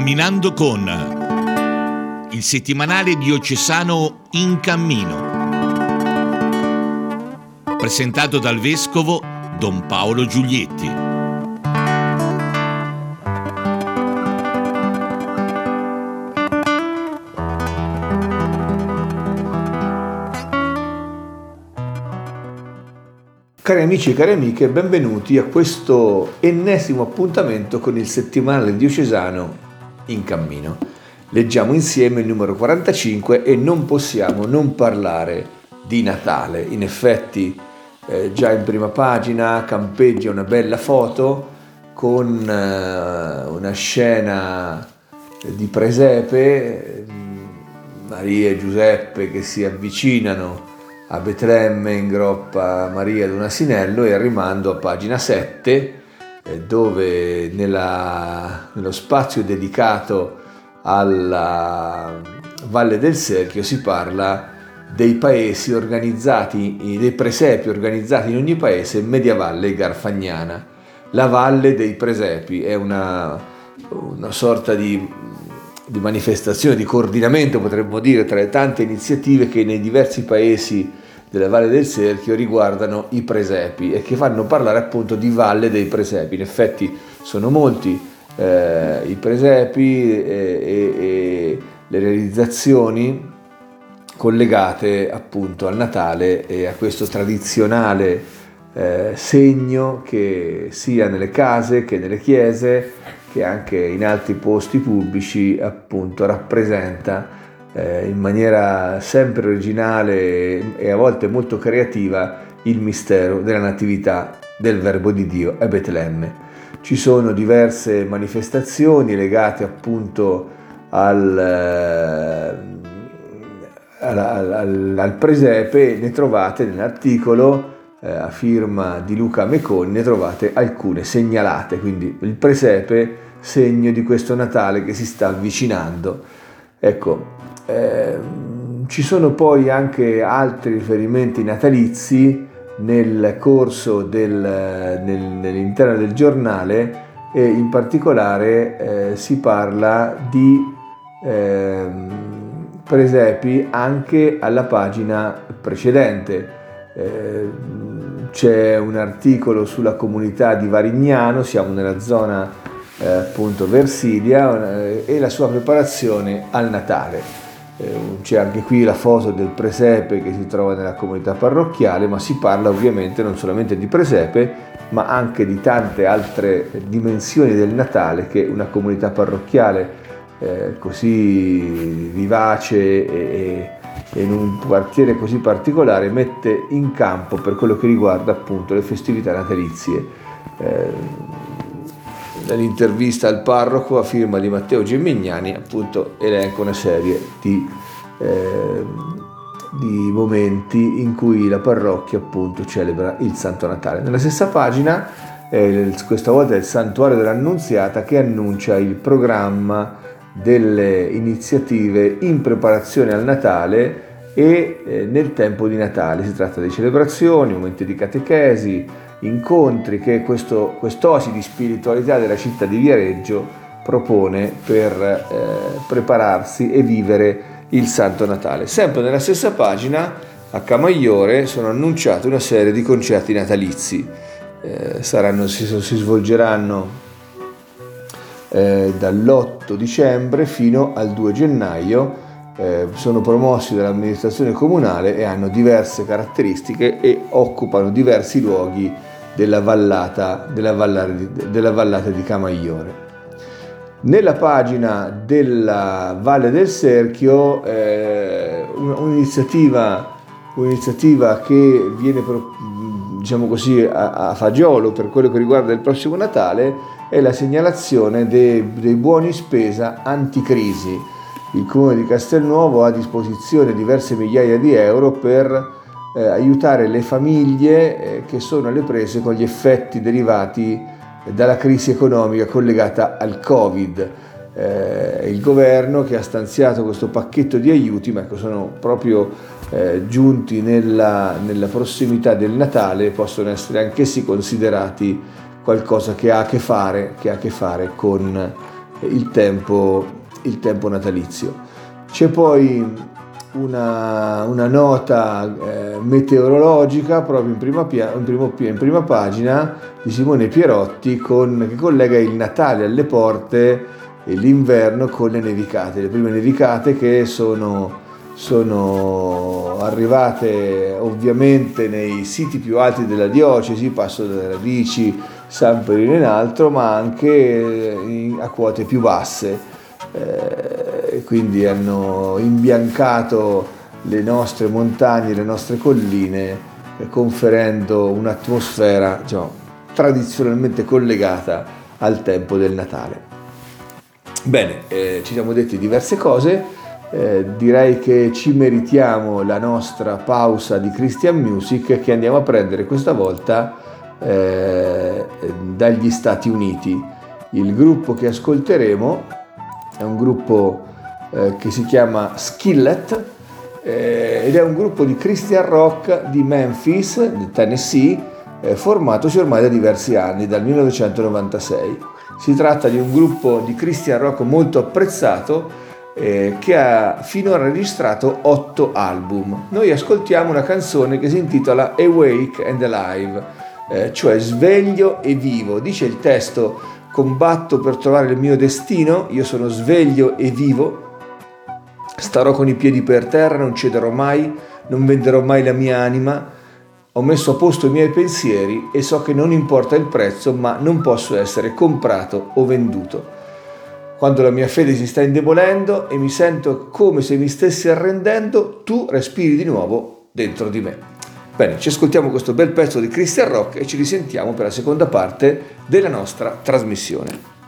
Camminando con il settimanale diocesano In Cammino, presentato dal vescovo Don Paolo Giulietti. Cari amici e cari amiche, benvenuti a questo ennesimo appuntamento con il settimanale diocesano in cammino. Leggiamo insieme il numero 45 e non possiamo non parlare di Natale. In effetti eh, già in prima pagina campeggia una bella foto con eh, una scena di presepe, Maria e Giuseppe che si avvicinano a Betlemme in groppa Maria ad un asinello e rimando a pagina 7 eh, dove nella, nello spazio dedicato alla Valle del Serchio si parla dei paesi organizzati, dei presepi organizzati in ogni paese mediavalle garfagnana. La Valle dei Presepi è una, una sorta di di manifestazione, di coordinamento potremmo dire tra le tante iniziative che nei diversi paesi della Valle del Serchio riguardano i presepi e che fanno parlare appunto di Valle dei Presepi. In effetti sono molti eh, i presepi e, e, e, le realizzazioni collegate appunto al Natale e a questo tradizionale eh, segno che sia nelle case che nelle chiese che anche in altri posti pubblici appunto rappresenta eh, in maniera sempre originale e a volte molto creativa il mistero della natività del Verbo di Dio a Betlemme. Ci sono diverse manifestazioni legate appunto al, eh, al, al, al presepe, ne trovate nell'articolo eh, a firma di Luca Meconi, ne trovate alcune segnalate, quindi il presepe segno di questo Natale che si sta avvicinando. Ecco, eh, ci sono poi anche altri riferimenti natalizi nel corso del, nel, nell'interno del giornale e in particolare eh, si parla di eh, presepi anche alla pagina precedente eh, c'è un articolo sulla comunità di Varignano, siamo nella zona eh, appunto Versilia eh, e la sua preparazione al Natale. Eh, c'è anche qui la foto del presepe che si trova nella comunità parrocchiale, ma si parla ovviamente non solamente di presepe, ma anche di tante altre dimensioni del Natale che una comunità parrocchiale eh, così vivace e e in un quartiere così particolare mette in campo per quello che riguarda appunto le festività natalizie. Eh, nell'intervista al parroco a firma di Matteo Gemignani appunto elenca una serie di, eh, di momenti in cui la parrocchia appunto celebra il Santo Natale. Nella stessa pagina eh, questa volta è il Santuario dell'Annunziata che annuncia il programma delle iniziative in preparazione al Natale e eh, nel tempo di Natale. Si tratta di celebrazioni, momenti di catechesi, incontri che questo, quest'osi di spiritualità della città di Viareggio propone per eh, prepararsi e vivere il Santo Natale. Sempre nella stessa pagina, a Camaiore, sono annunciate una serie di concerti natalizi. Eh, saranno, si, si svolgeranno eh, dall'8 dicembre fino al 2 gennaio. Eh, sono promossi dall'amministrazione comunale e hanno diverse caratteristiche e occupano diversi luoghi della vallata, della vallata, della vallata di Camaiore. Nella pagina della Valle del Serchio eh, un'iniziativa, un'iniziativa che viene diciamo così, a, a fagiolo per quello che riguarda il prossimo Natale è la segnalazione dei, dei buoni spesa anticrisi. Il Comune di Castelnuovo ha a disposizione diverse migliaia di euro per eh, aiutare le famiglie eh, che sono alle prese con gli effetti derivati dalla crisi economica collegata al Covid. Eh, il governo che ha stanziato questo pacchetto di aiuti, ma che sono proprio eh, giunti nella, nella prossimità del Natale, possono essere anch'essi considerati qualcosa che ha a che fare, a che fare con il tempo, il tempo natalizio. C'è poi una, una nota eh, meteorologica proprio in prima, in, primo, in prima, pagina di Simone Pierotti con, che collega il Natale alle porte e l'inverno con le nevicate, le prime nevicate che sono sono arrivate ovviamente nei siti più alti della diocesi, Passo delle Radici, San Perino in alto, ma anche a quote più basse. Eh, quindi hanno imbiancato le nostre montagne, le nostre colline, eh, conferendo un'atmosfera diciamo, tradizionalmente collegata al tempo del Natale. Bene, eh, ci siamo detti diverse cose. Eh, direi che ci meritiamo la nostra pausa di Christian Music che andiamo a prendere questa volta eh, dagli Stati Uniti. Il gruppo che ascolteremo è un gruppo eh, che si chiama Skillet eh, ed è un gruppo di Christian rock di Memphis, di Tennessee, eh, formatosi ormai da diversi anni, dal 1996. Si tratta di un gruppo di Christian rock molto apprezzato eh, che ha finora registrato otto album. Noi ascoltiamo una canzone che si intitola Awake and Alive, eh, cioè sveglio e vivo. Dice il testo, combatto per trovare il mio destino, io sono sveglio e vivo, starò con i piedi per terra, non cederò mai, non venderò mai la mia anima, ho messo a posto i miei pensieri e so che non importa il prezzo, ma non posso essere comprato o venduto quando la mia fede si sta indebolendo e mi sento come se mi stessi arrendendo, tu respiri di nuovo dentro di me. Bene, ci ascoltiamo questo bel pezzo di Christian Rock e ci risentiamo per la seconda parte della nostra trasmissione.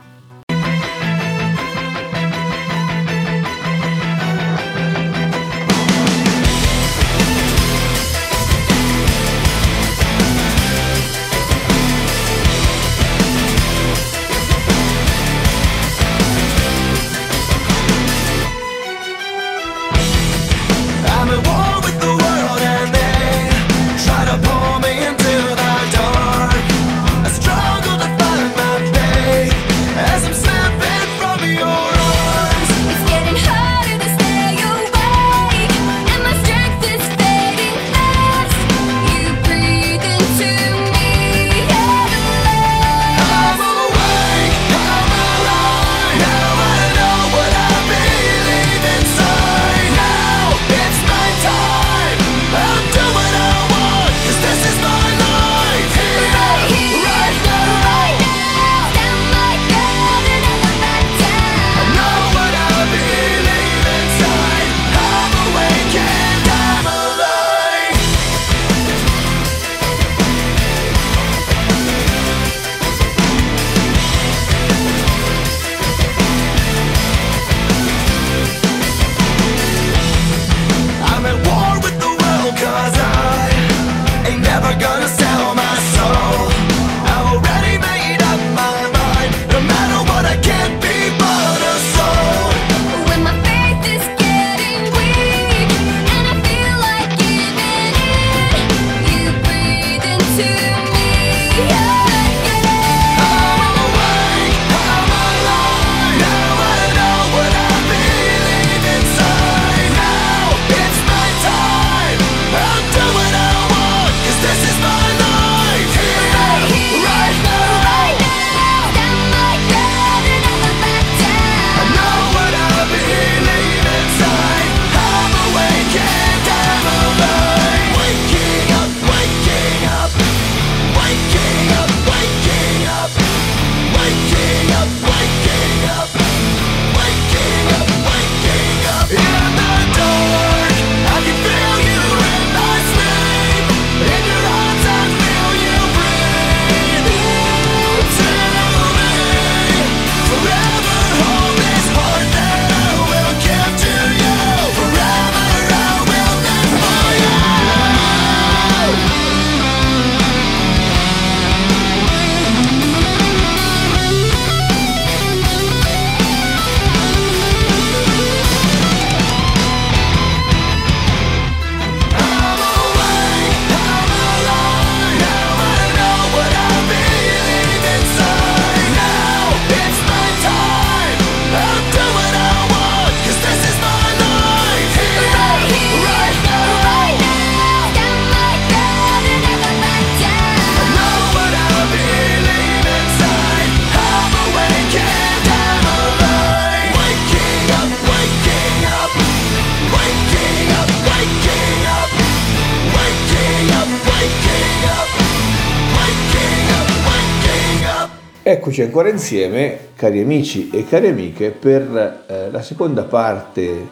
Eccoci ancora insieme, cari amici e cari amiche, per eh, la seconda parte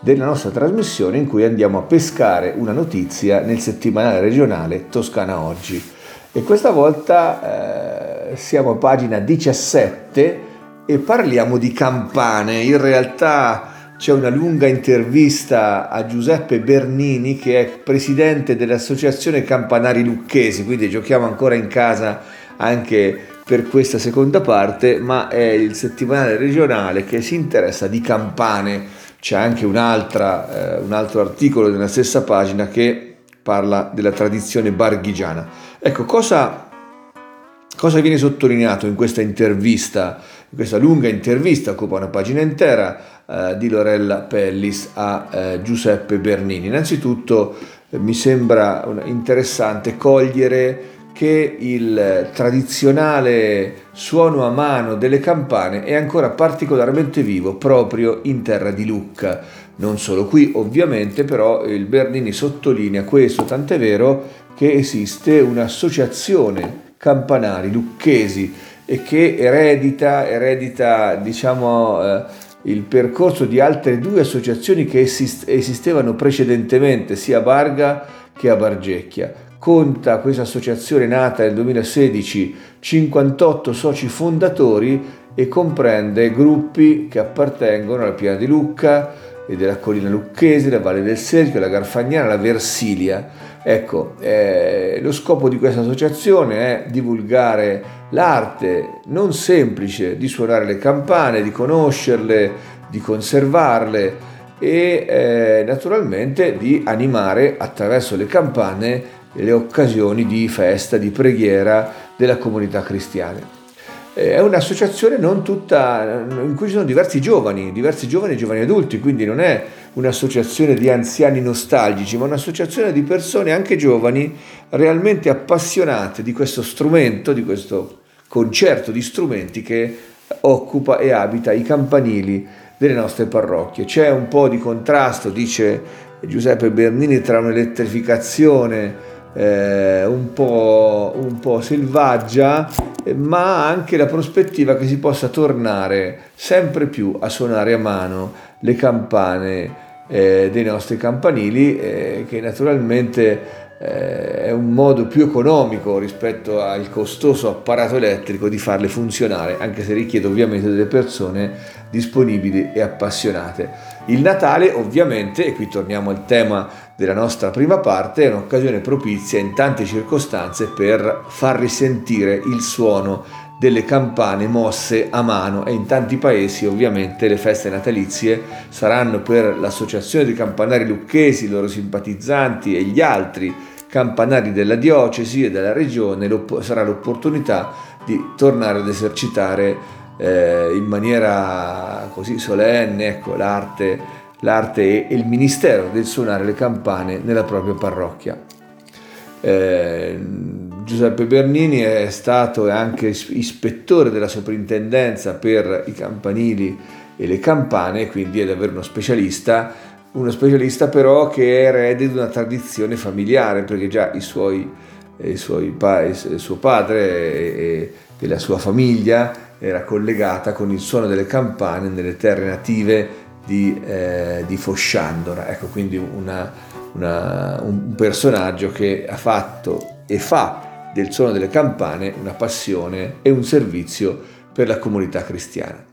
della nostra trasmissione in cui andiamo a pescare una notizia nel settimanale regionale Toscana Oggi. E questa volta eh, siamo a pagina 17 e parliamo di campane. In realtà c'è una lunga intervista a Giuseppe Bernini che è presidente dell'Associazione Campanari Lucchesi, quindi giochiamo ancora in casa anche per questa seconda parte, ma è il settimanale regionale che si interessa di campane. C'è anche eh, un altro articolo nella stessa pagina che parla della tradizione barghigiana. Ecco, cosa, cosa viene sottolineato in questa intervista, in questa lunga intervista, occupa una pagina intera, eh, di Lorella Pellis a eh, Giuseppe Bernini. Innanzitutto eh, mi sembra interessante cogliere che il tradizionale suono a mano delle campane è ancora particolarmente vivo proprio in terra di Lucca. Non solo qui ovviamente, però il Bernini sottolinea questo, tant'è vero che esiste un'associazione campanari lucchesi e che eredita, eredita diciamo, eh, il percorso di altre due associazioni che esistevano precedentemente sia a Barga che a Bargecchia conta questa associazione nata nel 2016 58 soci fondatori e comprende gruppi che appartengono alla Piana di Lucca e della Collina Lucchese, la Valle del Serchio, la Garfagnana, la Versilia. Ecco, eh, lo scopo di questa associazione è divulgare l'arte non semplice di suonare le campane, di conoscerle, di conservarle e eh, naturalmente di animare attraverso le campane le occasioni di festa, di preghiera della comunità cristiana. Eh, è un'associazione tutta, in cui ci sono diversi giovani, diversi giovani e giovani adulti, quindi non è un'associazione di anziani nostalgici, ma un'associazione di persone anche giovani realmente appassionate di questo strumento, di questo concerto di strumenti che occupa e abita i campanili delle nostre parrocchie. C'è un po' di contrasto, dice Giuseppe Bernini, tra un'elettrificazione eh, un, po', un po' selvaggia, ma anche la prospettiva che si possa tornare sempre più a suonare a mano le campane eh, dei nostri campanili, eh, che naturalmente eh, è un modo più economico rispetto al costoso apparato elettrico di farle funzionare, anche se richiede ovviamente delle persone disponibili e appassionate. Il Natale ovviamente, e qui torniamo al tema della nostra prima parte, è un'occasione propizia in tante circostanze per far risentire il suono delle campane mosse a mano e in tanti paesi ovviamente le feste natalizie saranno per l'associazione dei campanari lucchesi, i loro simpatizzanti e gli altri campanari della diocesi e della regione sarà l'opportunità di tornare ad esercitare eh, in maniera così solenne ecco, l'arte l'arte e il ministero del suonare le campane nella propria parrocchia. Eh, Giuseppe Bernini è stato anche ispettore della soprintendenza per i campanili e le campane, quindi è davvero uno specialista, uno specialista però che è erede di una tradizione familiare, perché già i suoi, i suoi suo padre e, e la sua famiglia era collegata con il suono delle campane nelle terre native di, eh, di Fosciandora, ecco quindi una, una, un personaggio che ha fatto e fa del suono delle campane una passione e un servizio per la comunità cristiana.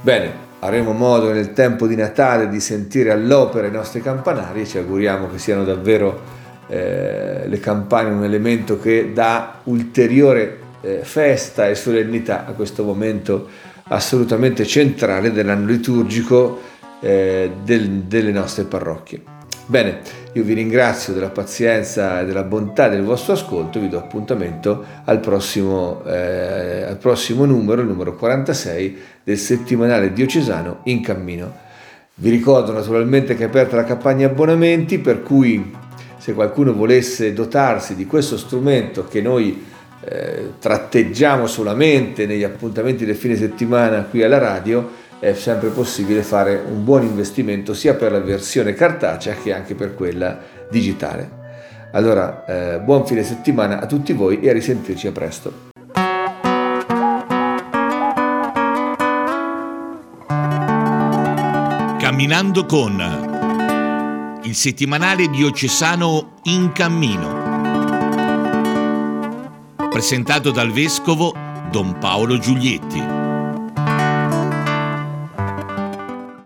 Bene, avremo modo nel tempo di Natale di sentire all'opera i nostri campanari e ci auguriamo che siano davvero eh, le campane un elemento che dà ulteriore festa e solennità a questo momento assolutamente centrale dell'anno liturgico eh, del, delle nostre parrocchie. Bene, io vi ringrazio della pazienza e della bontà del vostro ascolto, vi do appuntamento al prossimo, eh, al prossimo numero, il numero 46 del settimanale diocesano in cammino. Vi ricordo naturalmente che è aperta la campagna abbonamenti, per cui se qualcuno volesse dotarsi di questo strumento che noi eh, tratteggiamo solamente negli appuntamenti del fine settimana qui alla radio, è sempre possibile fare un buon investimento sia per la versione cartacea che anche per quella digitale. Allora, eh, buon fine settimana a tutti voi e a risentirci a presto. Camminando con il settimanale diocesano In Cammino Presentato dal vescovo Don Paolo Giulietti.